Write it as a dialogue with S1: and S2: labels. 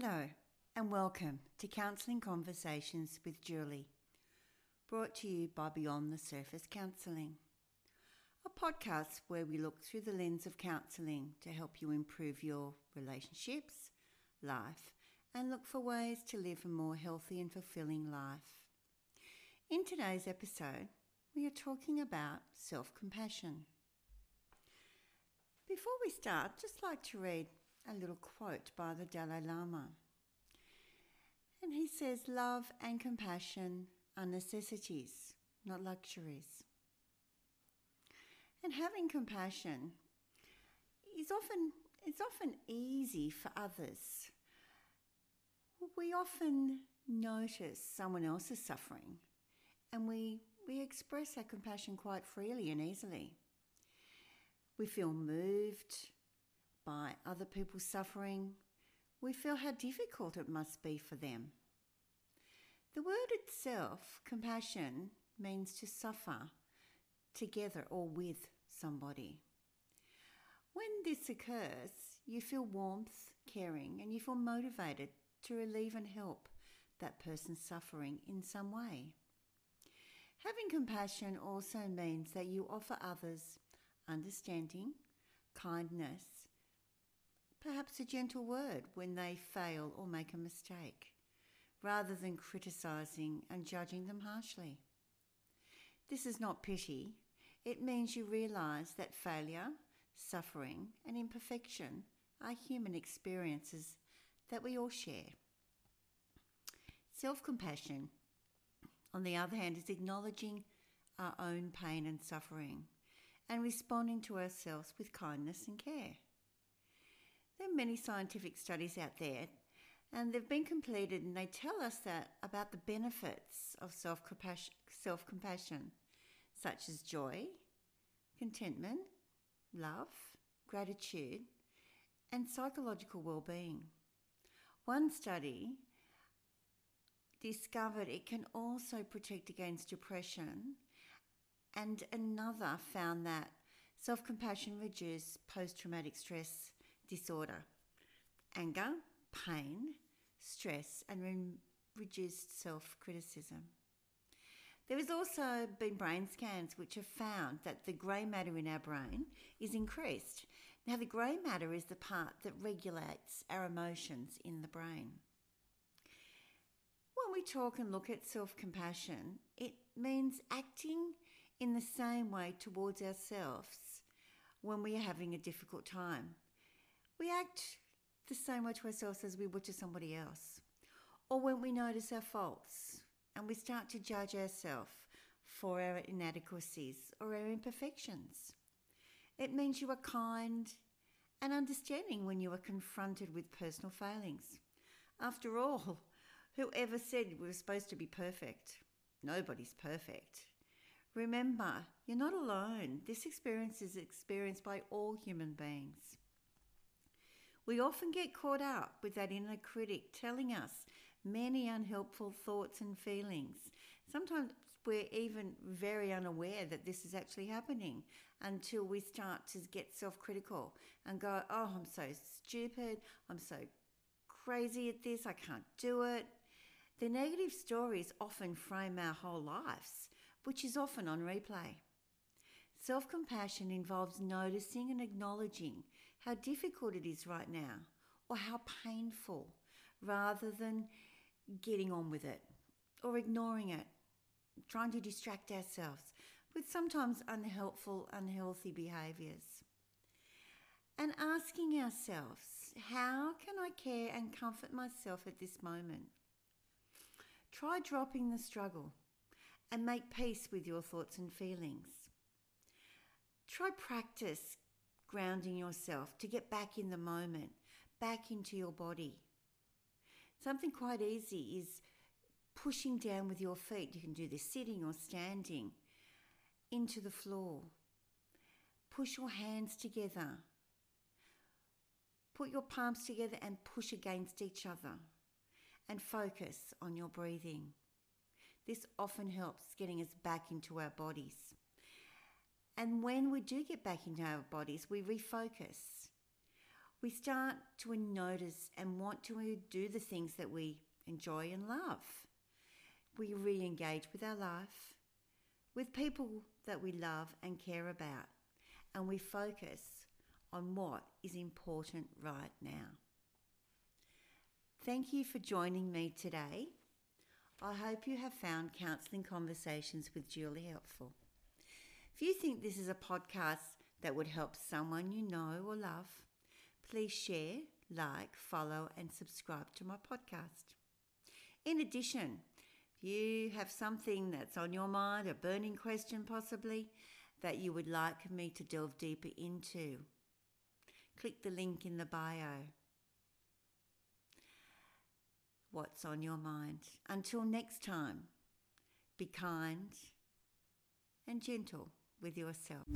S1: Hello, and welcome to Counselling Conversations with Julie, brought to you by Beyond the Surface Counselling, a podcast where we look through the lens of counselling to help you improve your relationships, life, and look for ways to live a more healthy and fulfilling life. In today's episode, we are talking about self compassion. Before we start, I'd just like to read a little quote by the Dalai Lama. And he says, Love and compassion are necessities, not luxuries. And having compassion is often, it's often easy for others. We often notice someone else's suffering and we, we express our compassion quite freely and easily. We feel moved by other people's suffering. We feel how difficult it must be for them. The word itself, compassion, means to suffer together or with somebody. When this occurs, you feel warmth, caring, and you feel motivated to relieve and help that person's suffering in some way. Having compassion also means that you offer others understanding, kindness, perhaps a gentle word when they fail or make a mistake, rather than criticizing and judging them harshly. This is not pity, it means you realize that failure, suffering, and imperfection are human experiences that we all share. Self compassion, on the other hand, is acknowledging our own pain and suffering and responding to ourselves with kindness and care. There are many scientific studies out there, and they've been completed, and they tell us that about the benefits of self compassion, such as joy, contentment, love, gratitude, and psychological well being. One study discovered it can also protect against depression and another found that self compassion reduces post traumatic stress disorder, anger, pain, stress, and re- reduced self criticism. There has also been brain scans which have found that the grey matter in our brain is increased. Now, the grey matter is the part that regulates our emotions in the brain. When we talk and look at self compassion, it means acting in the same way towards ourselves when we are having a difficult time. We act the same way to ourselves as we would to somebody else. Or when we notice our faults and we start to judge ourselves for our inadequacies or our imperfections. It means you are kind and understanding when you are confronted with personal failings. After all, whoever said we were supposed to be perfect? Nobody's perfect. Remember, you're not alone. This experience is experienced by all human beings. We often get caught up with that inner critic telling us many unhelpful thoughts and feelings. Sometimes we're even very unaware that this is actually happening until we start to get self critical and go, Oh, I'm so stupid. I'm so crazy at this. I can't do it. The negative stories often frame our whole lives which is often on replay. Self compassion involves noticing and acknowledging how difficult it is right now or how painful, rather than getting on with it or ignoring it, trying to distract ourselves with sometimes unhelpful, unhealthy behaviours. And asking ourselves, how can I care and comfort myself at this moment? Try dropping the struggle and make peace with your thoughts and feelings. Try practice grounding yourself to get back in the moment, back into your body. Something quite easy is pushing down with your feet. You can do this sitting or standing into the floor. Push your hands together. Put your palms together and push against each other. And focus on your breathing. This often helps getting us back into our bodies. And when we do get back into our bodies, we refocus. we start to notice and want to do the things that we enjoy and love. We re engage with our life, with people that we love and care about, and we focus on what is important right now. Thank you for joining me today. I hope you have found Counselling Conversations with Julie helpful. If you think this is a podcast that would help someone you know or love, please share, like, follow, and subscribe to my podcast. In addition, if you have something that's on your mind, a burning question possibly, that you would like me to delve deeper into, click the link in the bio. What's on your mind? Until next time, be kind and gentle with yourself.